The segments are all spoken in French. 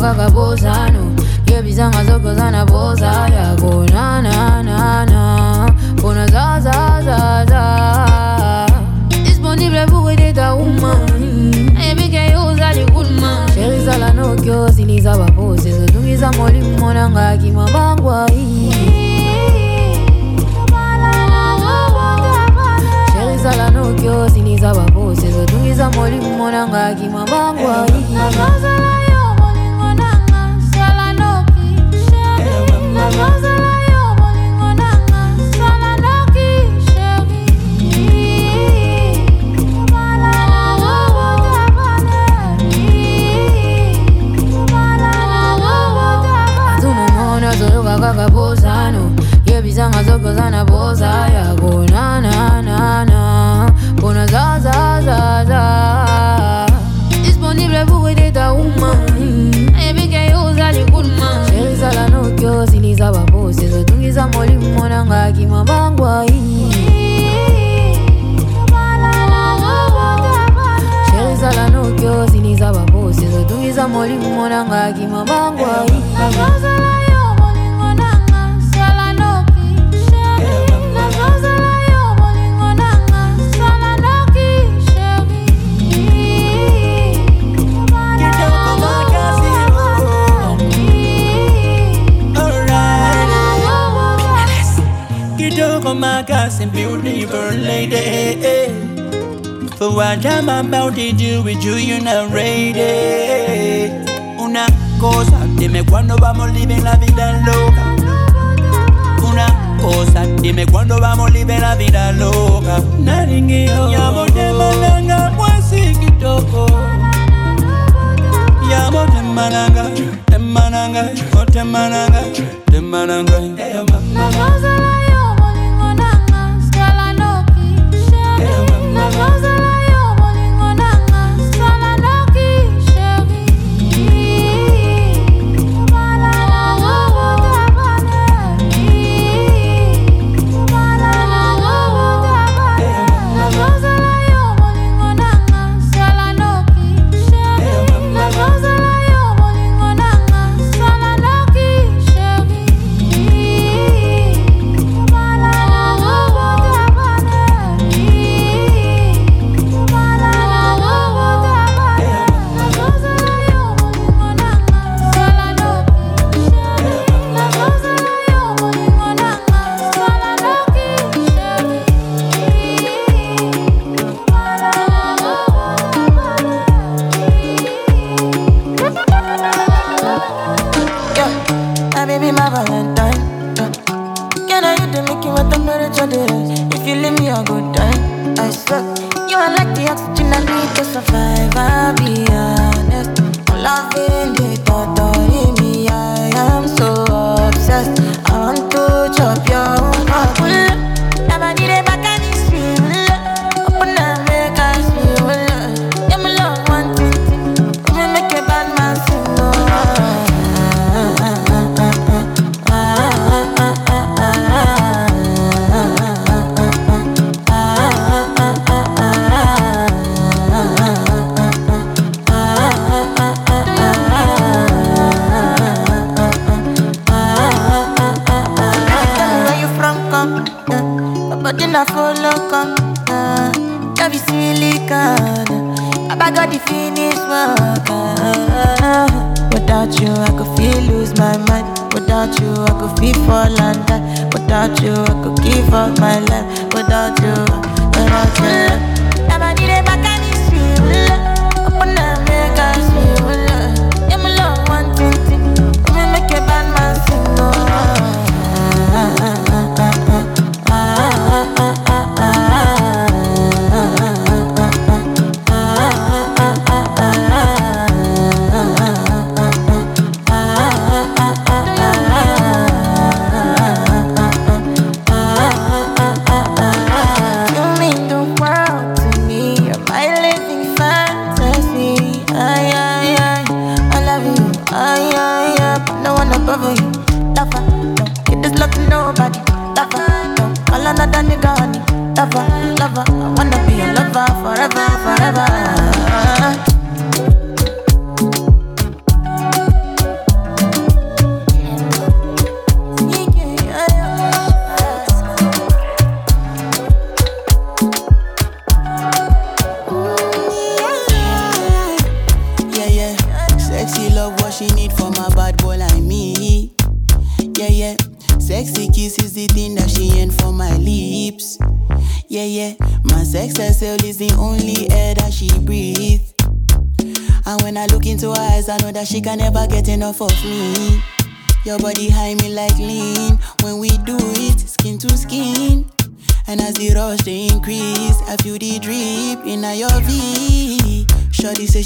kakabuzano yebizanga zokozana boza yakonananana fona zazazaza disponible pour aider ta woman ebikeyoza likulma sherizala nokyo ziliza bapozi zotungiza molimu monanga akimwa bangwai nokyo ziliza bapozi zotungiza molimu monanga akimwa bangwai kaka kakabozano yebizanga zokozana boza yako nananana pona zazazaza disponible pour aider ta umani ebikeyoza likulma sherizala nokyo siliza babosi. Zotungiza molimu monanga akimabangwai sherizala nokyo siliza babosi. Zotungiza molimu monanga akimabangwai mabangwai Kidogo makasi beautiful lady. For what I'm about to do with you, you're not ready Una cosa, dime cuándo vamos living la vida loca. Una cosa, dime cuándo vamos living la vida loca. Naringio, yamo te malanga mwasi kitoko Yamo te malanga, te malanga, te malanga, te malanga Hey, mama. I got the finish work. Without you, I could feel lose my mind. Without you, I could feel fall and die. Without you, I could give up my life. Without you, without you.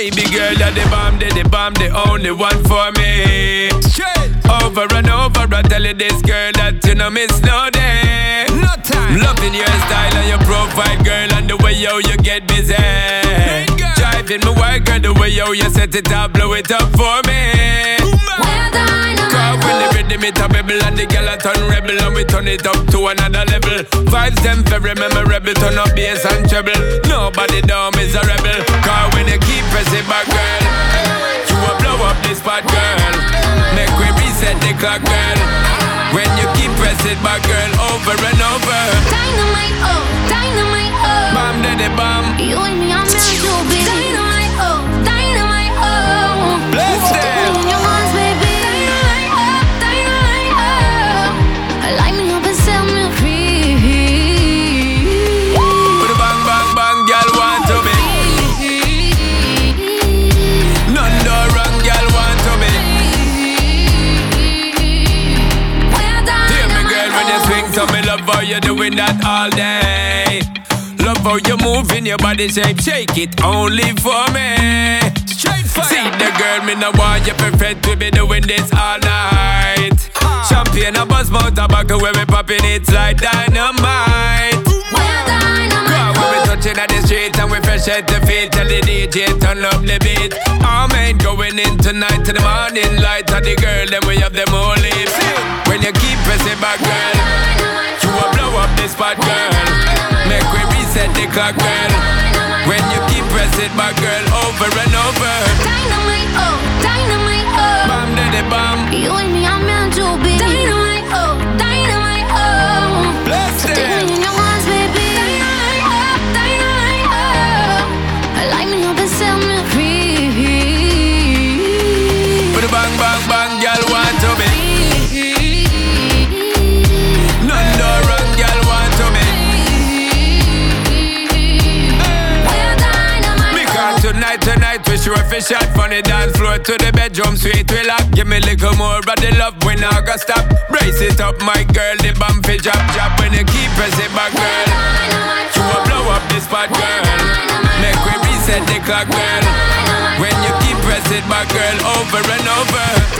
Baby girl, that the bomb, the, the bomb, the only one for me. Straight over and over, I tell you this girl that you know miss no day. No time. Loving your style and your profile, girl, and the way yo you get busy. Hey, Driving my work, girl, the way yo you set it up, blow it up for me. Cause when the rhythm it a bubble and the girl a turn rebel and we turn it up to another level. Vibes them very memorable, turn up bass and treble. Nobody down is a rebel. Cause when you keep pressing back, girl, you will blow up this spot, girl. Make we reset the clock, girl. When you keep pressing back, girl, over and over. Dynamite, oh, dynamite, oh. Bam, daddy, bam. You and me are meant to be. Dynamite, oh, dynamite, oh. Bless them. That all day. Love how you moving your body shape, shake it only for me. Straight fire. See the girl, me no want you perfect, we be doing this all night. Ah. Champagne, a buzz, mouth, tobacco, where we popping it like dynamite. Cause when we touching at the street and we fresh at the feet Tell the DJ turn up the beat All men going in tonight to the morning light And the girl then we have them all lips When you keep pressing back girl You will blow up this spot girl Make we reset the clock girl When you keep pressing back girl over and over Dynamite, oh, dynamite, oh. Bam daddy bam You and me are meant to be. Dynamite, oh, dynamite, oh. Bless Take shot from the dance floor to the bedroom sweet we lock. Give me little more of the love we not gonna stop. Brace it up, my girl, the bump fi drop, drop when you keep pressing back, girl. You will blow up this spot, girl. Make we reset the clock, girl. When you keep pressing back, girl, over and over.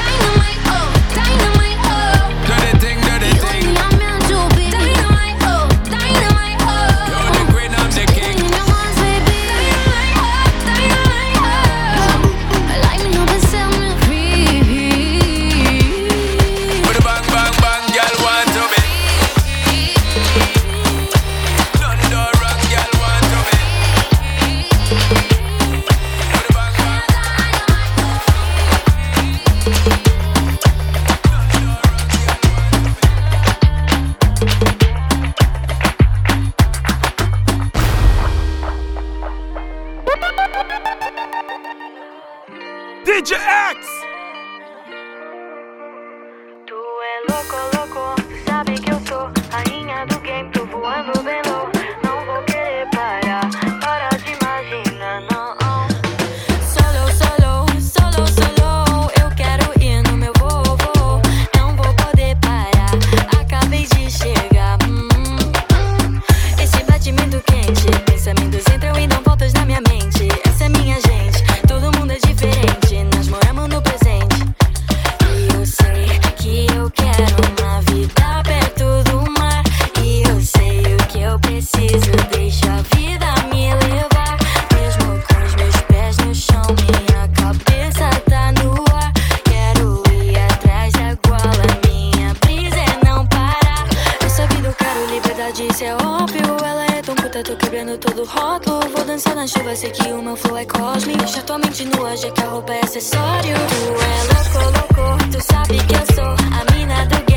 Vou dançar na chuva, sei que o meu flow é cósmico. Já tô totalmente nua, já que a roupa é acessório. Tu é louco, louco, tu sabe que eu sou a mina do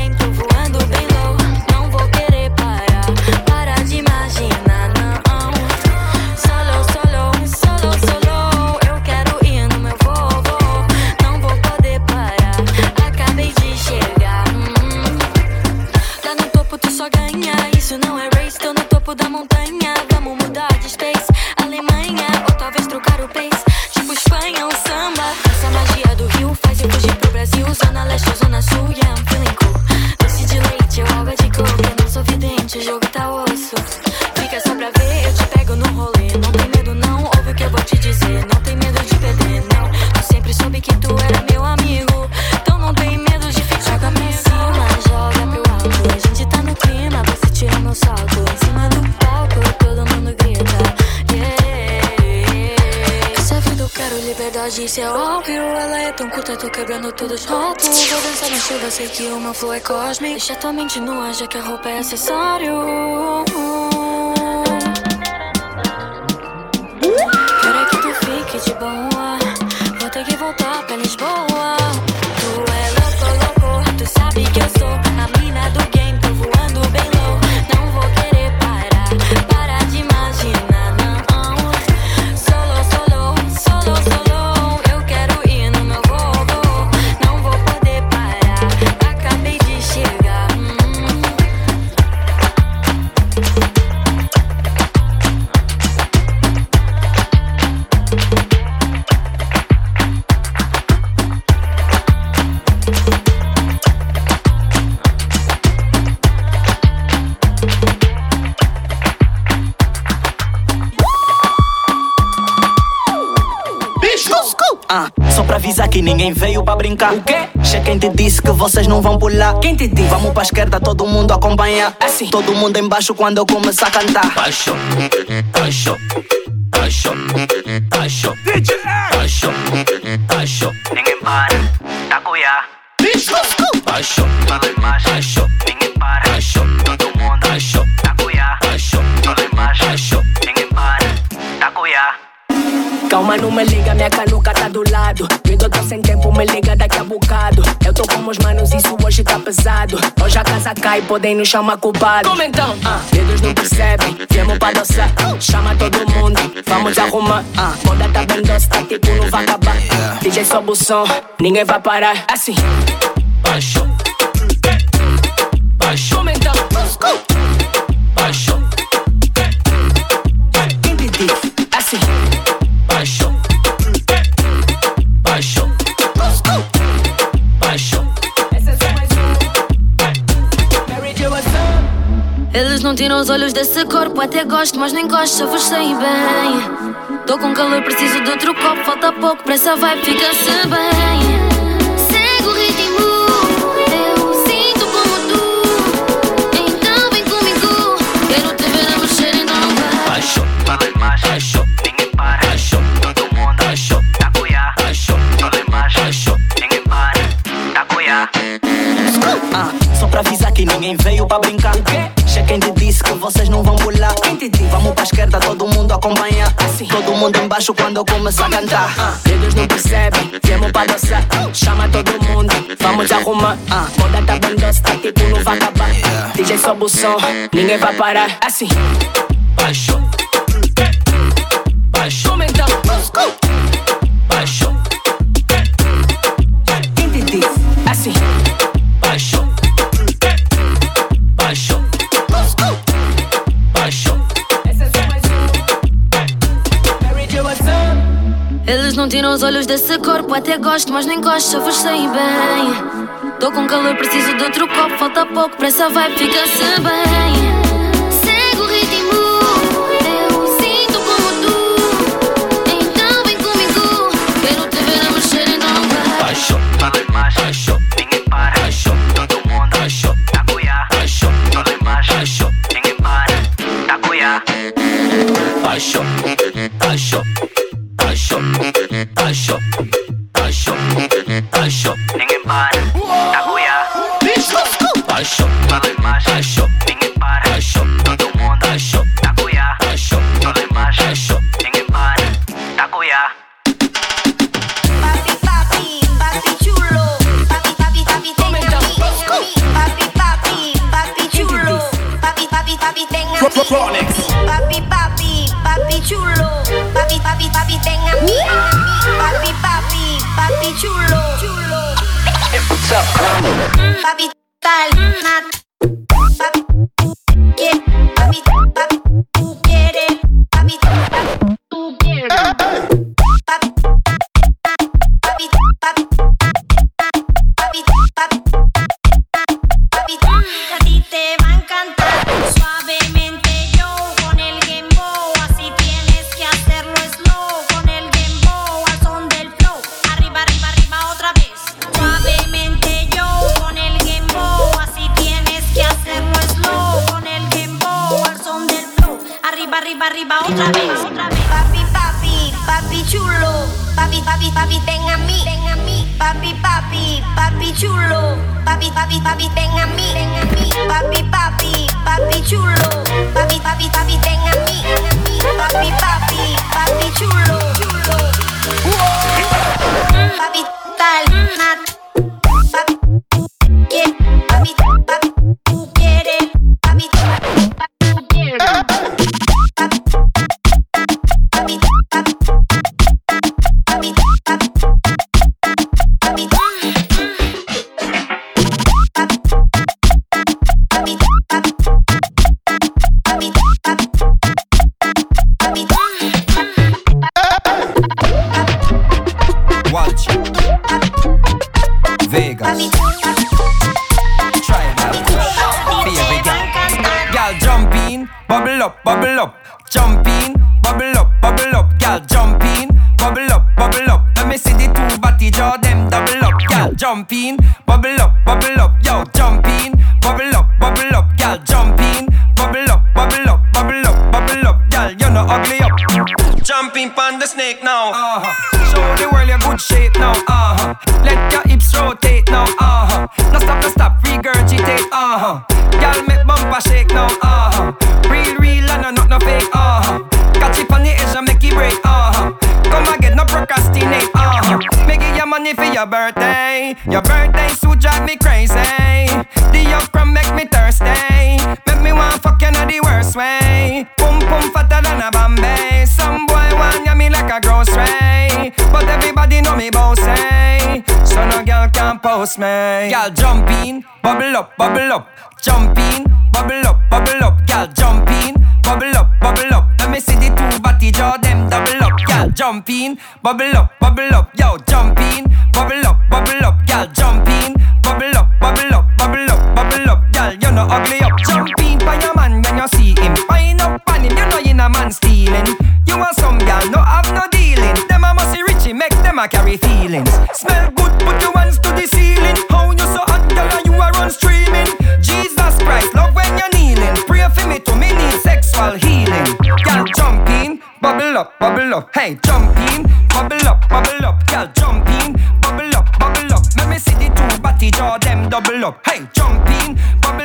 quebrando todos os. Vou dançar na chuva, sei que o meu flow é cósmico. Deixa tua mente nua, já que a roupa é acessório. Pra brincar. O quê? quem te disse que vocês não vão pular. Quem te disse? Vamos pra esquerda, todo mundo acompanha. Assim, todo mundo embaixo quando eu começar a cantar. Baixo, baixo, baixo, baixo, baixo, baixo, Ninguém para, tá cuiá. baixo, Todo embaixo, baixo, ninguém para. baixo, Todo mundo, baixo, tá cuiá. baixo, baixo. ninguém para. Tá cuiá. Calma, não me liga, minha tá do lado. Eu tô sem tempo, me liga daqui a bocado. Eu tô com meus manos, isso hoje tá pesado. Hoje a casa cai, podem nos chamar culpado. Como então? Ah, eles não percebem, viemos pra dançar. Chama todo mundo, vamos arrumar. Ah, moda tá bem doce, tá tipo, não vai acabar. DJ sobe o som, ninguém vai parar. Assim, baixo, baixo, como então? baixo, não os olhos desse corpo, até gosto, mas gosto, eu vos sei bem. Tô com calor, preciso de outro copo, falta pouco pra essa vibe fica-se bem. Segue só pra avisar que ninguém veio pra brincar. O quê? quem te disse que vocês não vão pular. Quem te disse? Vamos pra esquerda, todo mundo acompanha. Assim, todo mundo embaixo quando eu começar a cantar. Ah, eles não percebem, viemos pra dançar. Chama todo mundo, vamos arrumar. Ah, moda tá bem doce, tá tipo, não vai acabar. DJ sobe o som, ninguém vai parar. Assim, baixo, baixo, então? baixo, Eles não tiram os olhos desse corpo, até gosto, mas nem gosto, eu vos sei bem. Tô com calor, preciso de outro copo, falta pouco pra essa vibe fica-se bem. Segue house, man. Gal jump in, bubble up, bubble up. Jump in, bubble up, bubble up. Gal jump in, bubble up, bubble up. Let me see the two body jaw them double up. Gal jump in, bubble up, bubble up. Yo, jump in, bubble up, bubble up. Gal jump in, bubble up, bubble up, bubble up, bubble up. Gal, you know ugly up. Jump in, by your man when you see him. Pine up on him, you know you're a man stealing. You want some gal, no have no dealing. Them a musty richie, make them a carry feelings. Smell good. up, bubble up, hey, jump in, bubble up, bubble up, girl, jump in, bubble up, bubble up. Let me see the two body jaw them double up, hey, jump in, bubble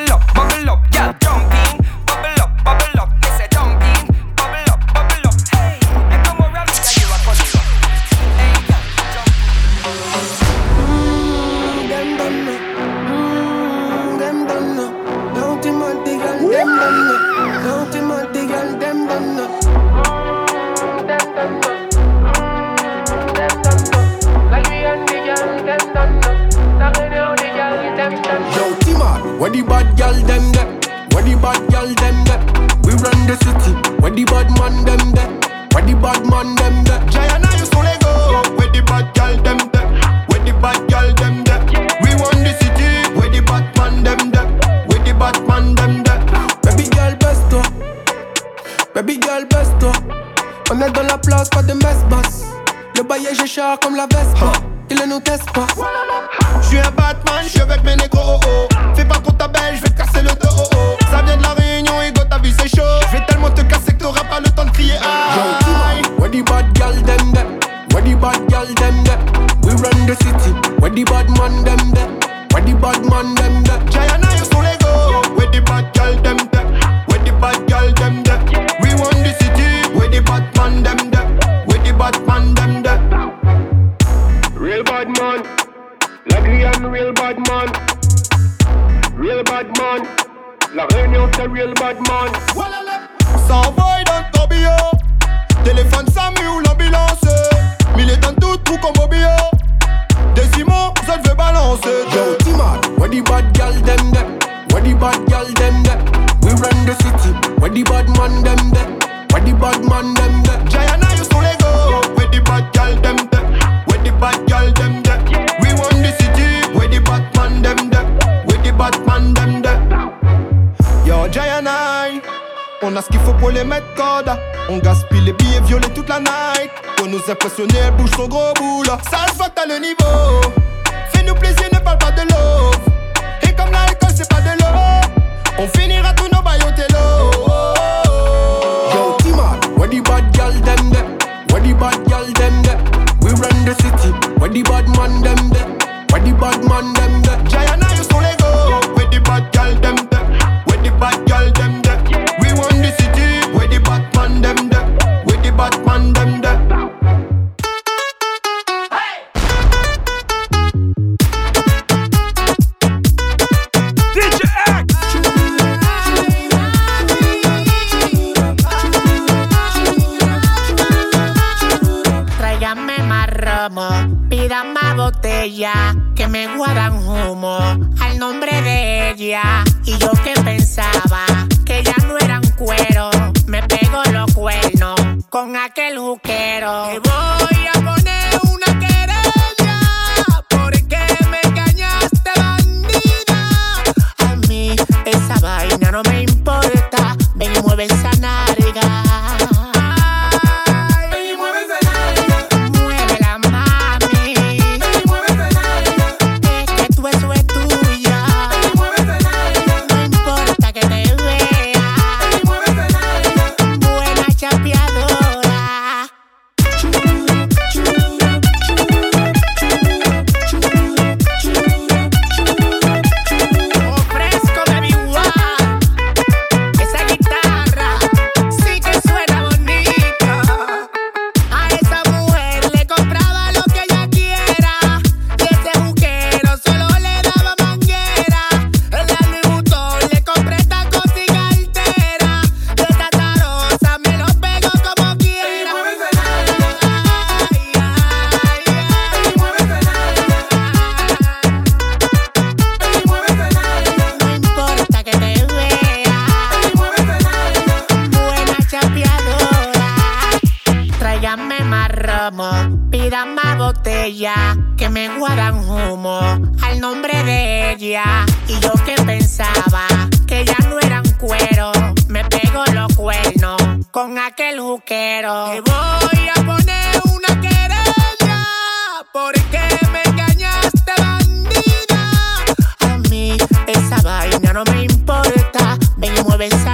Yo Gianna, on a ce qu'il faut pour les mettre code. On gaspille les billets violets toute la night. Pour nous impressionner, elle bouge son gros boule. Voit que t'as le niveau. Fais-nous plaisir, ne parle pas de love. Et comme l'alcool, c'est pas de l'eau. On finira tous nos bails au télo. Yo, Tima, where the bad girl them there? Where the bad girl them there? We run the city. Where the bad man them there? Where the bad man them there? Gianna, you so let go. Where the bad girl them there? Where the bad girl them there? We run the city. Where the bad man them there? Where the bad man them there? Tráigame más romo, pidan más botella, que me guardan humo al nombre de ella. Y yo que pensaba que ya no eran cuero, me pego los cuernos con aquel juquero. Te voy a poner una querella porque me engañaste, bandida. A mí esa vaina no me importa, ven y mueve esa narga. Que me guardan humo al nombre de ella. Y yo que pensaba que ya no eran cuero, me pego los cuernos con aquel juquero. Te voy a poner una querella porque me engañaste, bandida. A mí esa vaina no me importa, ven y mueve esa.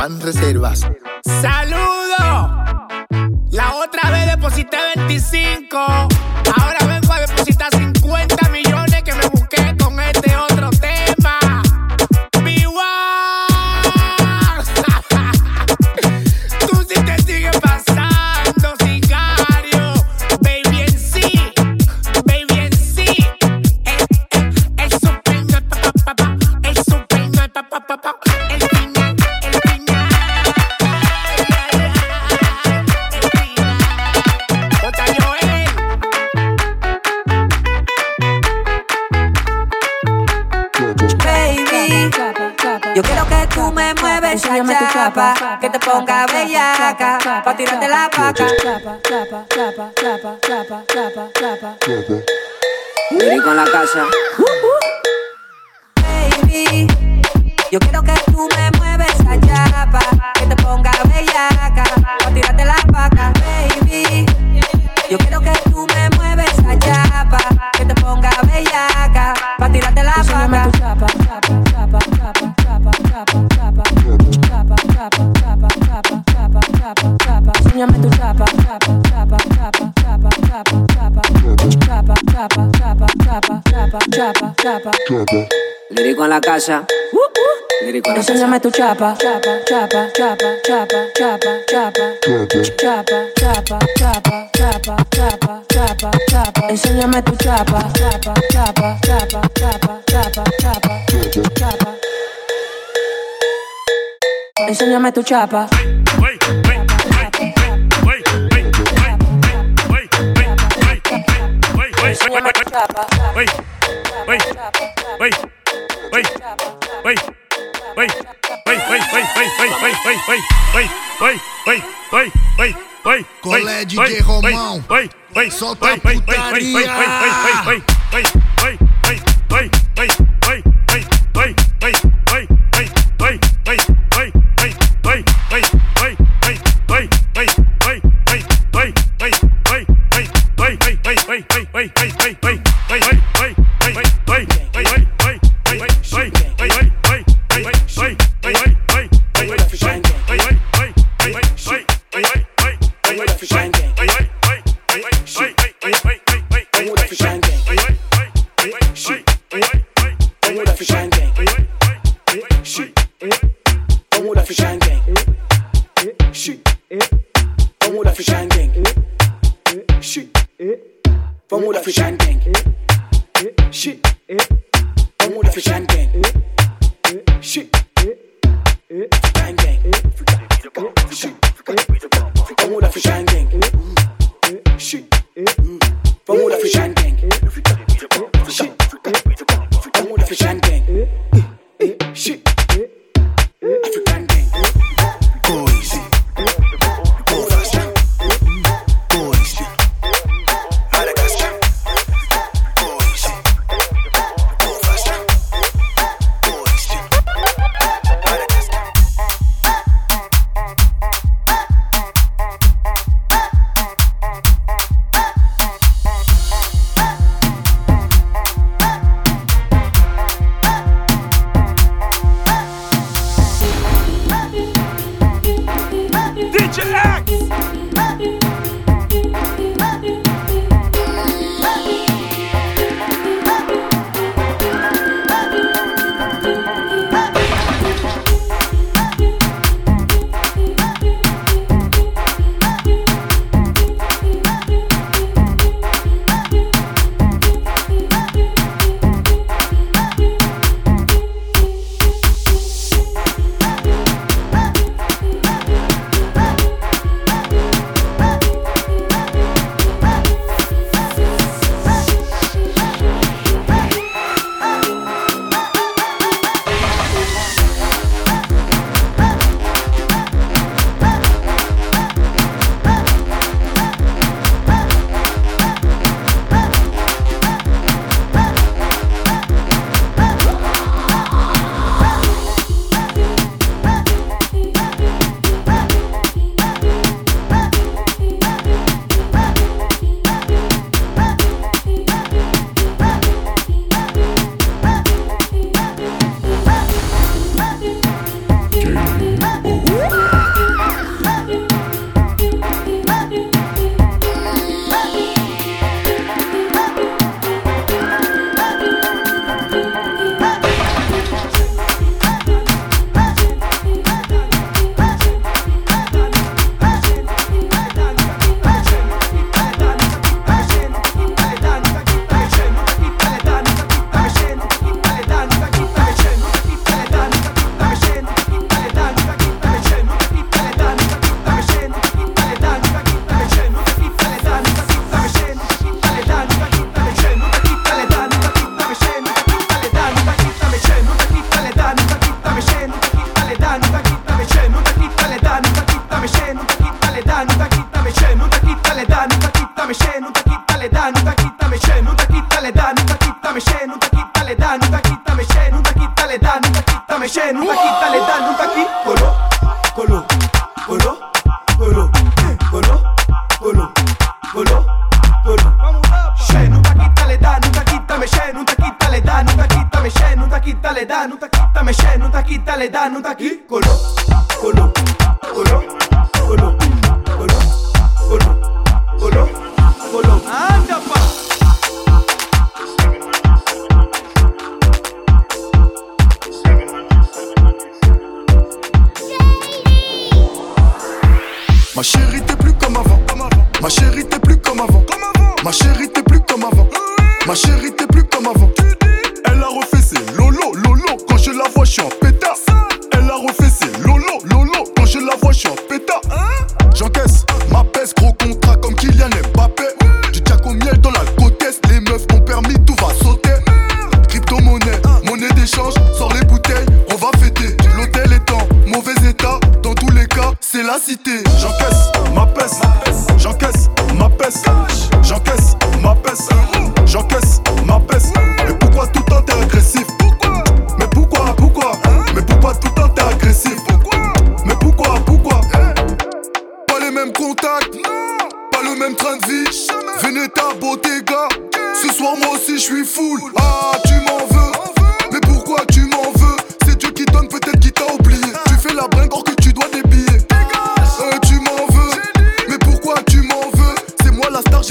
pan reservas. ¡Salud! Ponga bellaca, pa' tirarte la paca. Vení con la casa. Baby, yo quiero que tú me mueves esa chapa, que te ponga bellaca, pa' tirarte la paca. Baby, yo quiero que tú me mueves esa chapa, que te ponga bellaca, pa' tirarte la paca. chapa. Lírico en la casa. Uh, Enséñame tu chapa. Chapa, chapa, chapa, chapa, chapa, chapa. Chapa, chapa, chapa, chapa, chapa, chapa, chapa. Enséñame tu chapa. Chapa, chapa, chapa, chapa, chapa, chapa. Enséñame tu chapa. oi, oi, oi, oi, oi, oi, oi, oi. oi, oi, oi, Oi, oi, solta oi, putaria. Oi, oi, oi, oi, oi, oi, oi, oi. African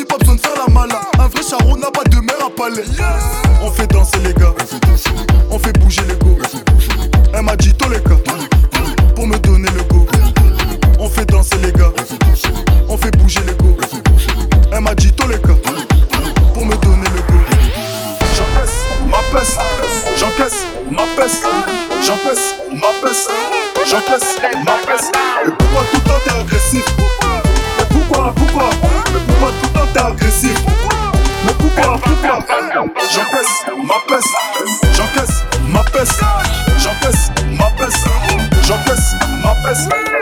pas besoin de faire la mala. Un vrai charron n'a pas de mer à palais. On fait danser les gars, on fait bouger les go. Elle m'a dit tous les cas pour me donner le go. On fait danser les gars, on fait bouger les go. Elle m'a dit tous les cas pour me donner le go. J'encaisse, m'apaisse, j'encaisse, m'apaisse, j'encaisse, m'apaisse, j'encaisse, m'apaisse. Et pourquoi tout le temps t'es agressif? Et pourquoi, pourquoi? état agressif. Mon coupable, coupable, j'encaisse ma peste, j'encaisse ma peste, j'encaisse ma peste, j'encaisse ma peste.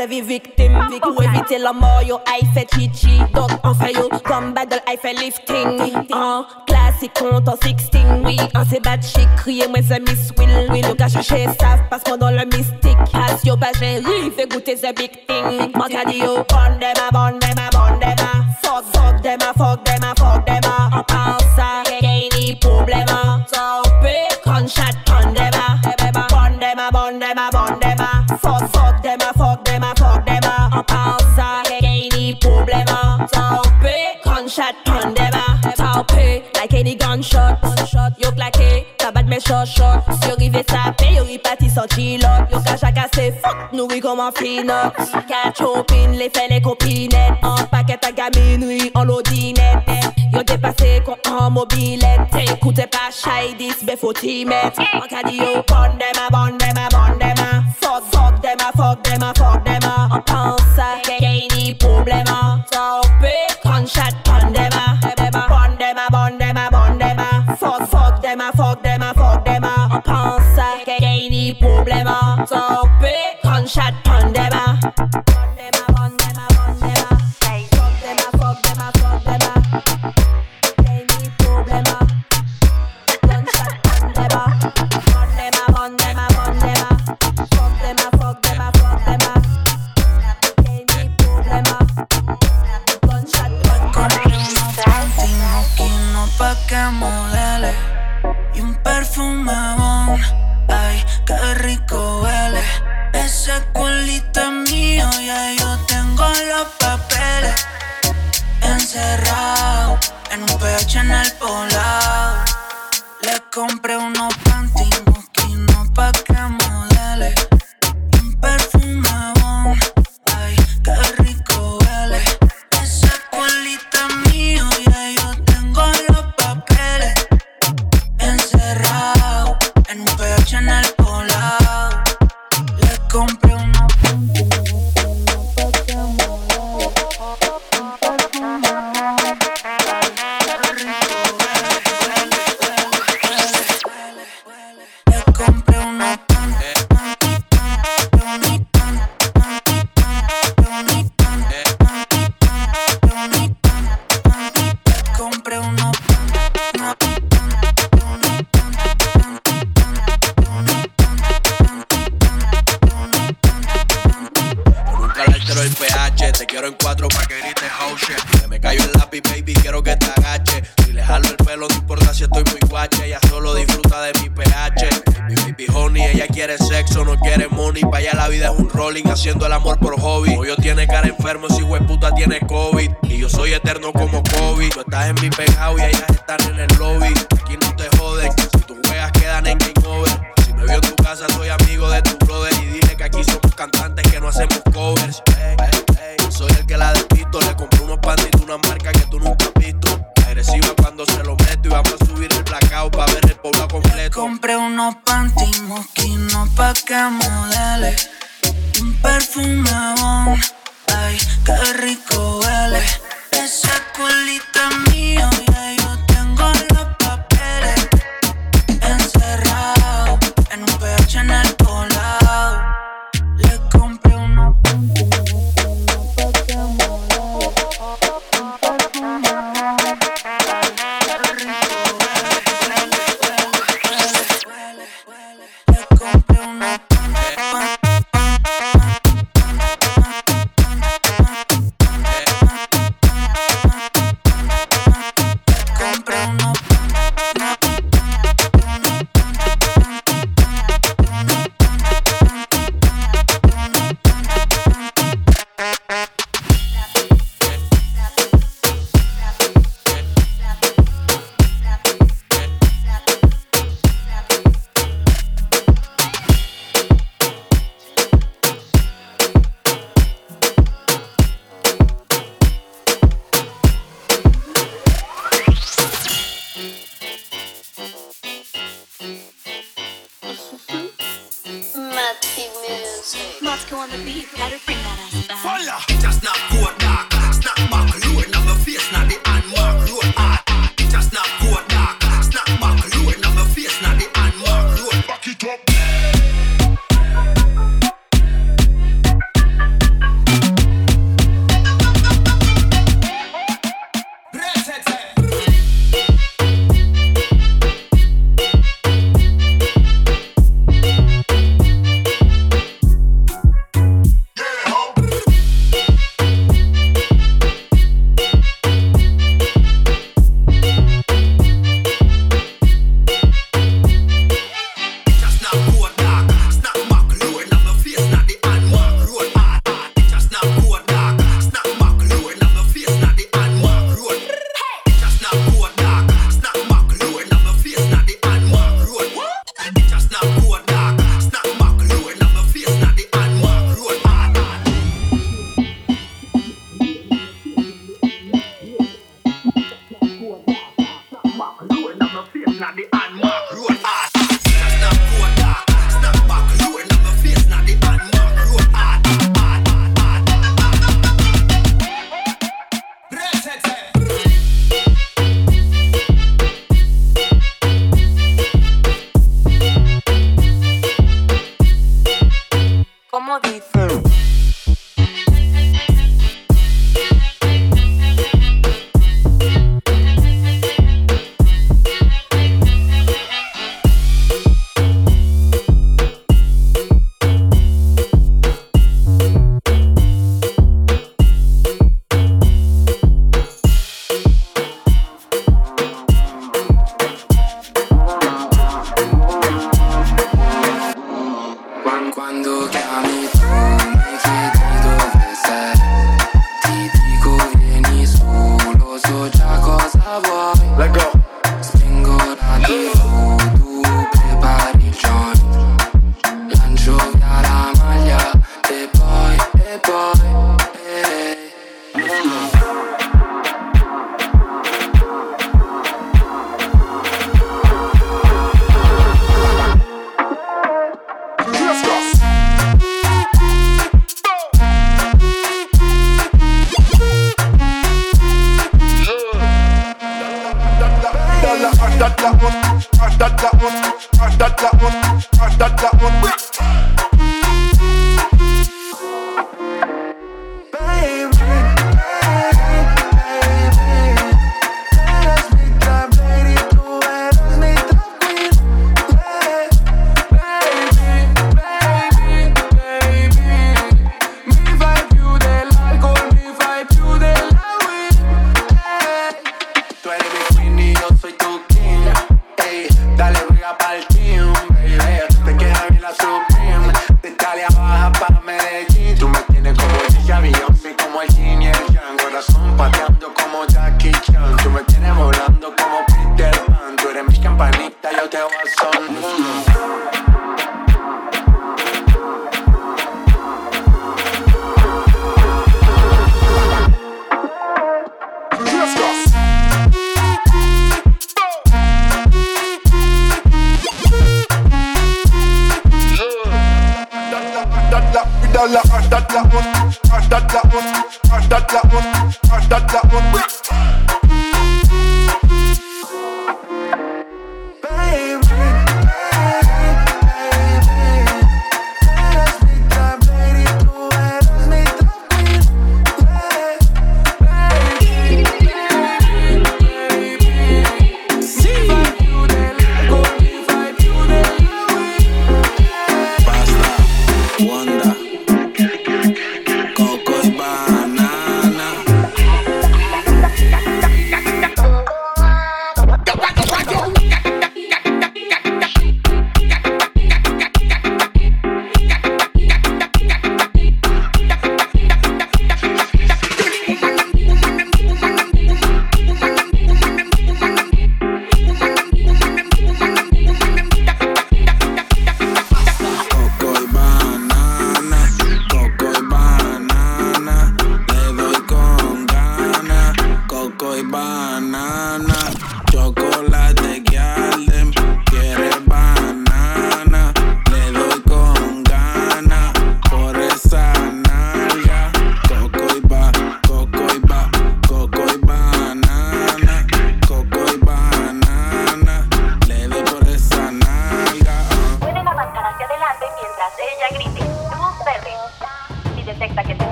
servi victime Big ah, ou éviter la mort, yo, I fait chichi Donc on fait yo, comme battle, I fait lifting. En classe, et compte en 16, oui En ces bat j'ai crié, moi c'est Miss Will. Oui, le gars cherché, savent, passe moi dans le mystique. Passe yo, pas j'ai fait goûter the big thing. Mentadi yo, on them, chochotte Yo rive sape, yo ripati sans chilote Yo kaja kase fok, nourri comme un finot Kat chopin, les fait les copinettes. En paquet à gaminerie, en l'audinette Yo dépassé qu'on en mobilette. T'écoutez pas chai dis, ben faut t'y mettre. En cas yo bon dema, bon dema, bon dema Fuck, fuck dema, fuck dema, fuck dema On pense à, y'a ni problème hein. T'en peux, quand chat problema. So big gunshot pandeba.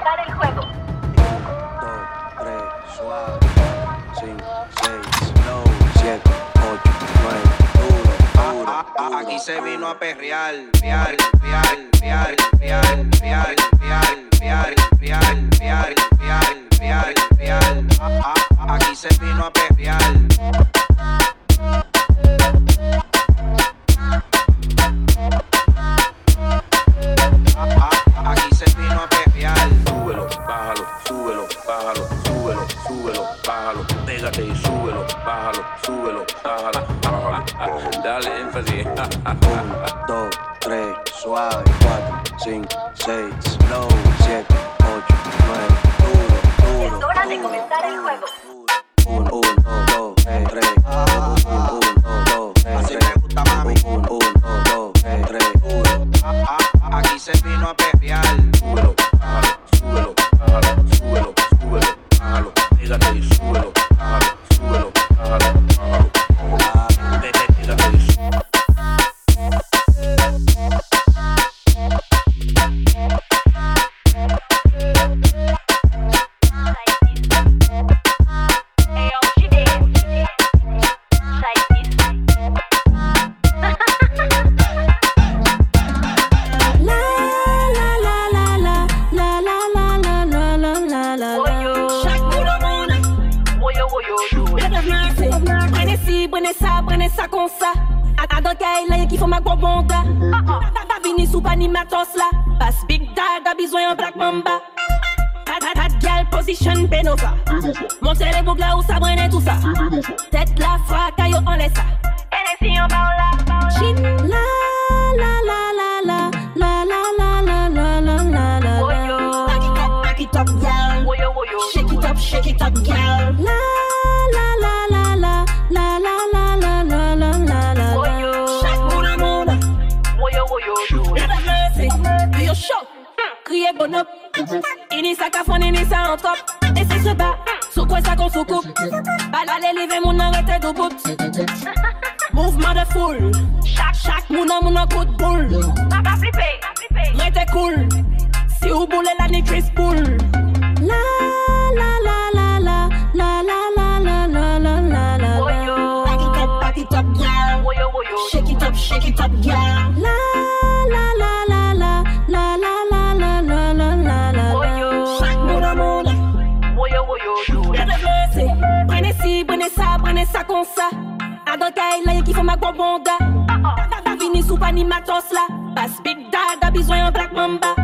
Comenzar el juego. 1, 2, 7, 8, 9. Aquí se vino a perrear. Aquí se vino a perrear. bájala. Dale énfasis. 1, 2, 3, suave, 4, 5, 6, slow, 7. bonop. Ini sa kafon, ini sa antrop. E se se ba, sou kwen sa kon sou koup. Balale leve moun an rete do bout. Mouvement de foule. Chak, chak, moun an moun an kout boule. Papa flipe, rete cool. Si ou boule la ni Chris Poole. La, la, la, la, la, la, la, la, la, la, la, la, la. Back it up, back it up, yeah. Shake it up, shake it up, yeah. d'ankaye la, yon ki fè ma gwo bonda ah, ah. Vini sou ni matos la Pas big dad, a bizwen yon black mamba.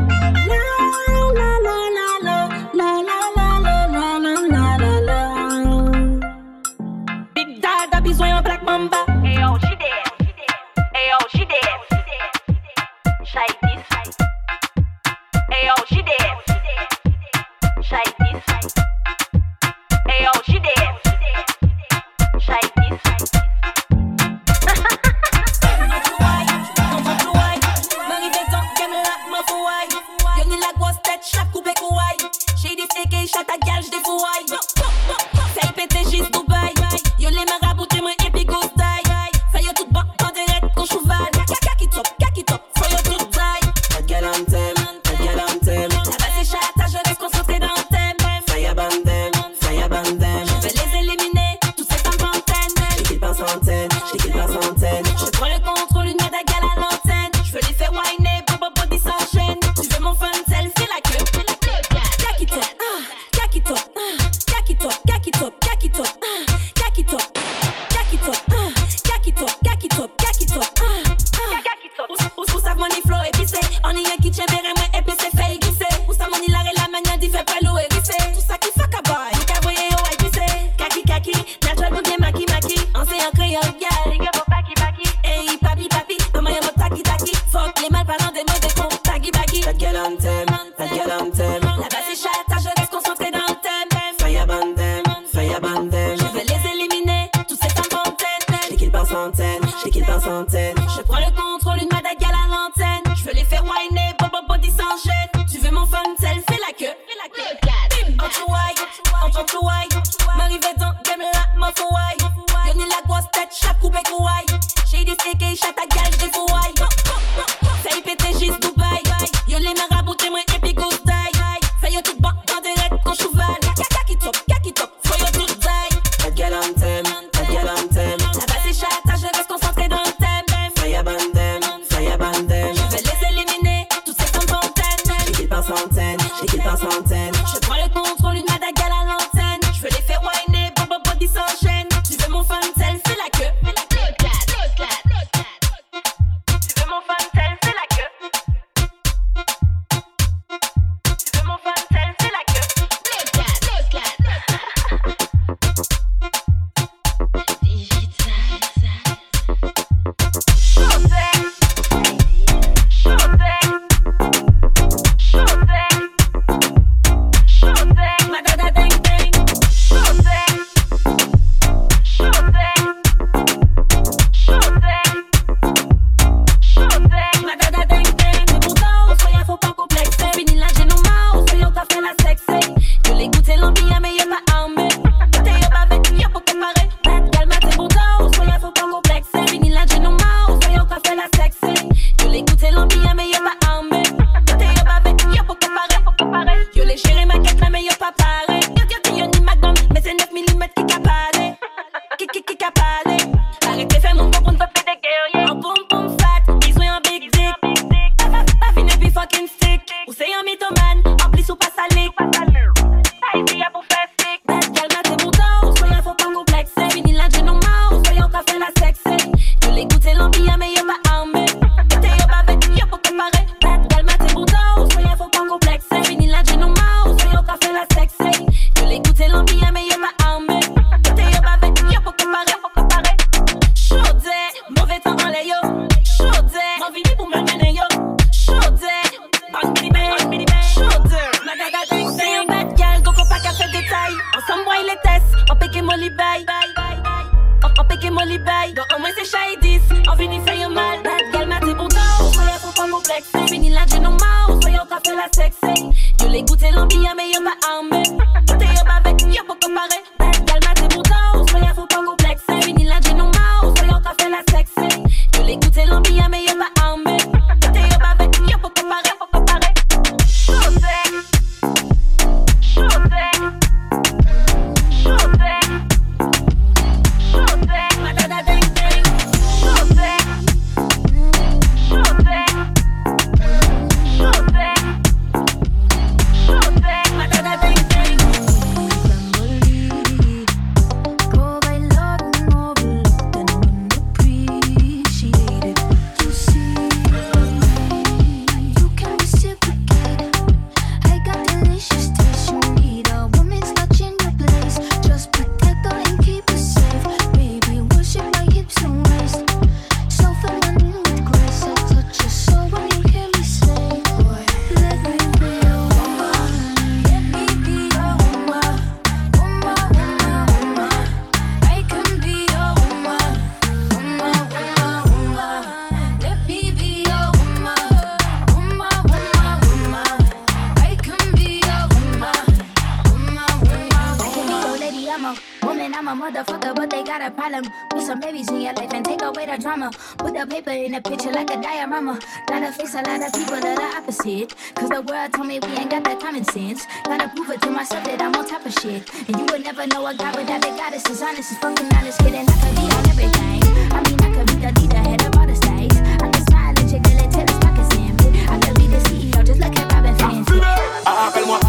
A woman, I'm a motherfucker, but they got a problem. Put some babies in your life and take away the drama. Put the paper in the picture like a diorama. Gotta face a lot of people that are opposite. Cause the world told me we ain't got that common sense. Gotta prove it to myself that I'm on top of shit. And you would never know a guy without a goddess is honest, is fucking honest, kidding. I could be on everything. I mean, I could be the leader, head of all the states. I can smile and jiggle it till his pockets empty. I could be the CEO, just look at Robin Fancy. Appelle-moi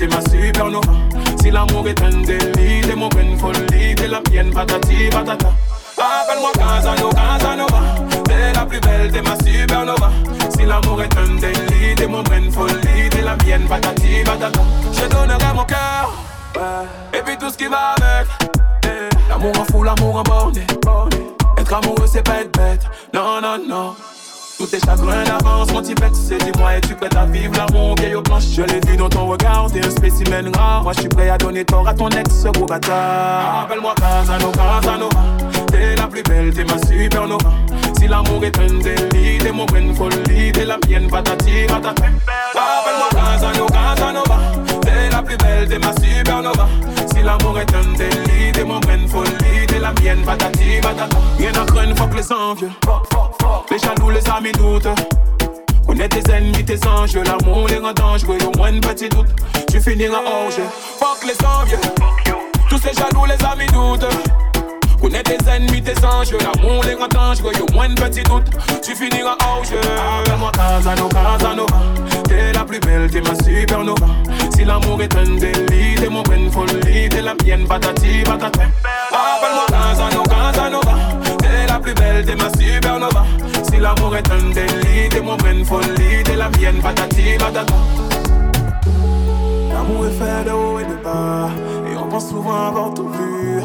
t'es ma supernova. Si l'amour est un délit, t'es mon bonne folie T'es la mienne, patati, patata. Appelle-moi Casanova, Casanova. T'es la plus belle, t'es ma supernova. Si l'amour est un délit, t'es mon bonne folie T'es la mienne, patati, patata. Je donnerai mon cœur ouais. Et puis tout ce qui va avec. L'amour en fou, l'amour en borné. Être amoureux c'est pas être bête. Non, non, non tous tes chagrins d'avance, mon petit c'est dis-moi, es-tu prête à vivre l'amour? Vieille aux planches Je l'ai vu dans ton regard, t'es un spécimen rare. Moi, je suis prêt à donner tort à ton ex, gros bâtard. Appelle-moi Casanova, Casanova. T'es la plus belle, t'es ma supernova. Si l'amour est un délit, t'es mon bonne folie, t'es la mienne, patati, patata. Appelle-moi Casanova, Casanova. La plus belle, t'es ma supernova. Si l'amour est un délit, t'es mon bonne folie, t'es la mienne, patati, patata. Rien à craindre, fuck les envieux. Les jaloux, les amis doutent. Connais tes ennemis, tes enjeux. L'amour les rend dangereux. Au moins un petit doute, tu finiras hors jeu. Fuck les envieux. Tous les jaloux, les amis doutent. Connais tes ennemis, tes enjeux. L'amour les rend dangereux. Au moins un petit doute, tu finiras hors jeu. Appelle-moi Casanova, Casanova. T'es la plus belle, t'es ma supernova. Si l'amour est un délit, t'es mon bonne folie. T'es la mienne, patati, patata. Appelle-moi Casanova, Casanova. T'es la plus belle, t'es ma supernova. Si l'amour est un délit, t'es mon bonne folie. T'es la mienne, patati, patata. L'amour est fait de haut et de bas. Et on pense souvent avoir tout vu.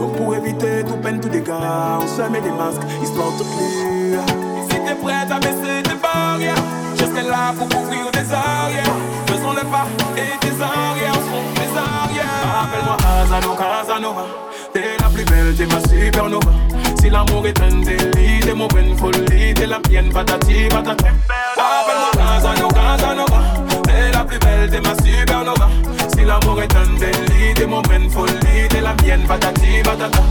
Donc pour éviter tout peine, tout dégât, on se met des masques, histoire de plus. T'es prête à baisser tes barrières, serai là pour couvrir des arrières. Faisons le pas et tes arrières seront mes arrières. Appelle-moi Casanova, Casanova. T'es la plus belle, t'es ma supernova. Si l'amour est un délit, t'es mon bonne folie, t'es la mienne, patati, patata. Appelle-moi Casanova, Casanova. T'es la plus belle, t'es ma supernova. Si l'amour est un délit, t'es mon bonne folie, t'es la mienne, patati, patata.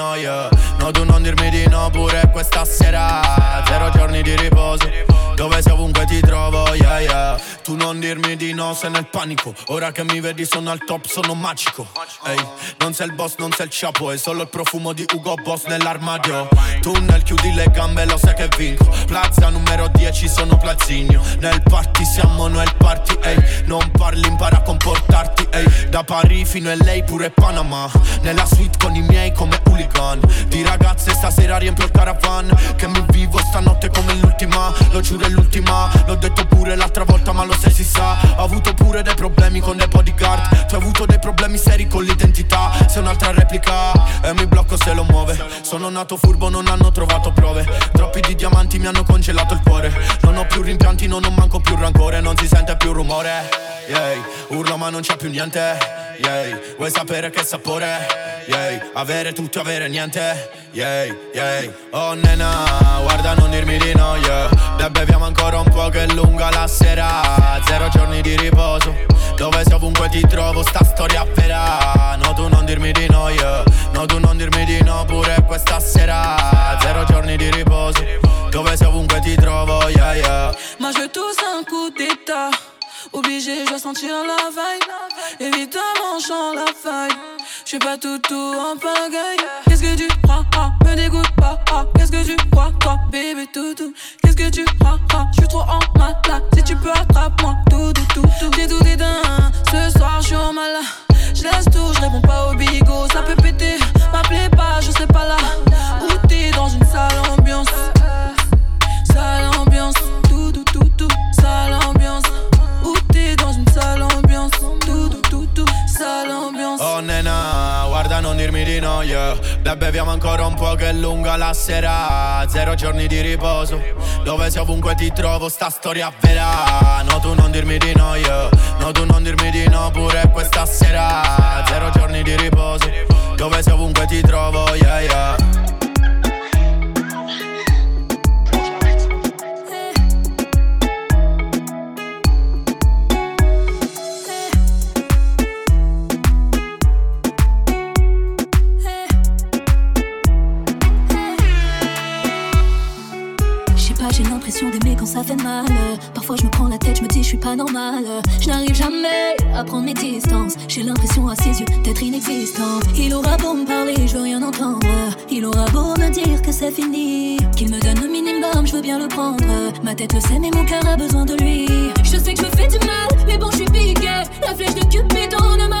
Non dirmi di no, yeah No tu non dirmi di no pure questa sera. Zero giorni di riposo Dove sei ovunque ti trovo, yeah yeah. Tu non dirmi di no sei nel panico. Ora che mi vedi sono al top, sono magico. Ehi, non sei il boss, non sei il ciapo È solo il profumo di Ugo Boss nell'armadio. Tunnel, chiudi le gambe, lo sai che vinco. Plaza numero 10, sono Plazinio. Nel party siamo noi il party, ehi. Non parli, impara a comportarti, ehi. Da Parigi fino a lei pure Panama. Nella suite con i miei come hooligan. Di ragazze stasera riempio il caravan. Che mi vivo stanotte come l'ultima. Lo giuro l'ultima L'ho detto pure l'altra volta ma lo sai si sa Ho avuto pure dei problemi con dei bodyguard Tu hai avuto dei problemi seri con l'identità Sei un'altra replica E mi blocco se lo muove Sono nato furbo non hanno trovato prove Troppi di diamanti mi hanno congelato il cuore Non ho più rimpianti non ho manco più rancore Non si sente più rumore yeah. Urlo ma non c'è più niente yeah. Vuoi sapere che sapore? Yeah. Avere tutto, avere niente yeah, yeah. Oh nena, guarda non dirmi di no, yeah sentir la la faille. Je suis pas tout tout en pagaille. Qu'est-ce que tu crois? Ah, Me dégoûte pas. Ah, Qu'est-ce que tu crois toi Bébé toutou Qu'est-ce que tu crois? Ah, Je suis trop en malade Si tu peux attrape-moi. Tout tout tout tout. J'ai tout Ce dirmi di no, yeah. Beh, beviamo ancora un po' che è lunga la sera. Zero giorni di riposo Dove sei ovunque ti trovo, sta storia vera. No, tu non dirmi di no, yeah. No, tu non dirmi di no pure questa sera. Zero giorni di riposo Dove sei ovunque ti trovo, yeah, yeah Parfois je me prends la tête, je me dis je suis pas normal. Je n'arrive jamais à prendre mes distances. J'ai l'impression à ses yeux d'être inexistant. Il aura beau me parler, je veux rien entendre. Il aura beau me dire que c'est fini. Qu'il me donne le minimum, je veux bien le prendre. Ma tête le sait, mais mon cœur a besoin de lui. Je sais que je fais du mal, mais bon, je suis piqué. La flèche de Cupidon ne m'a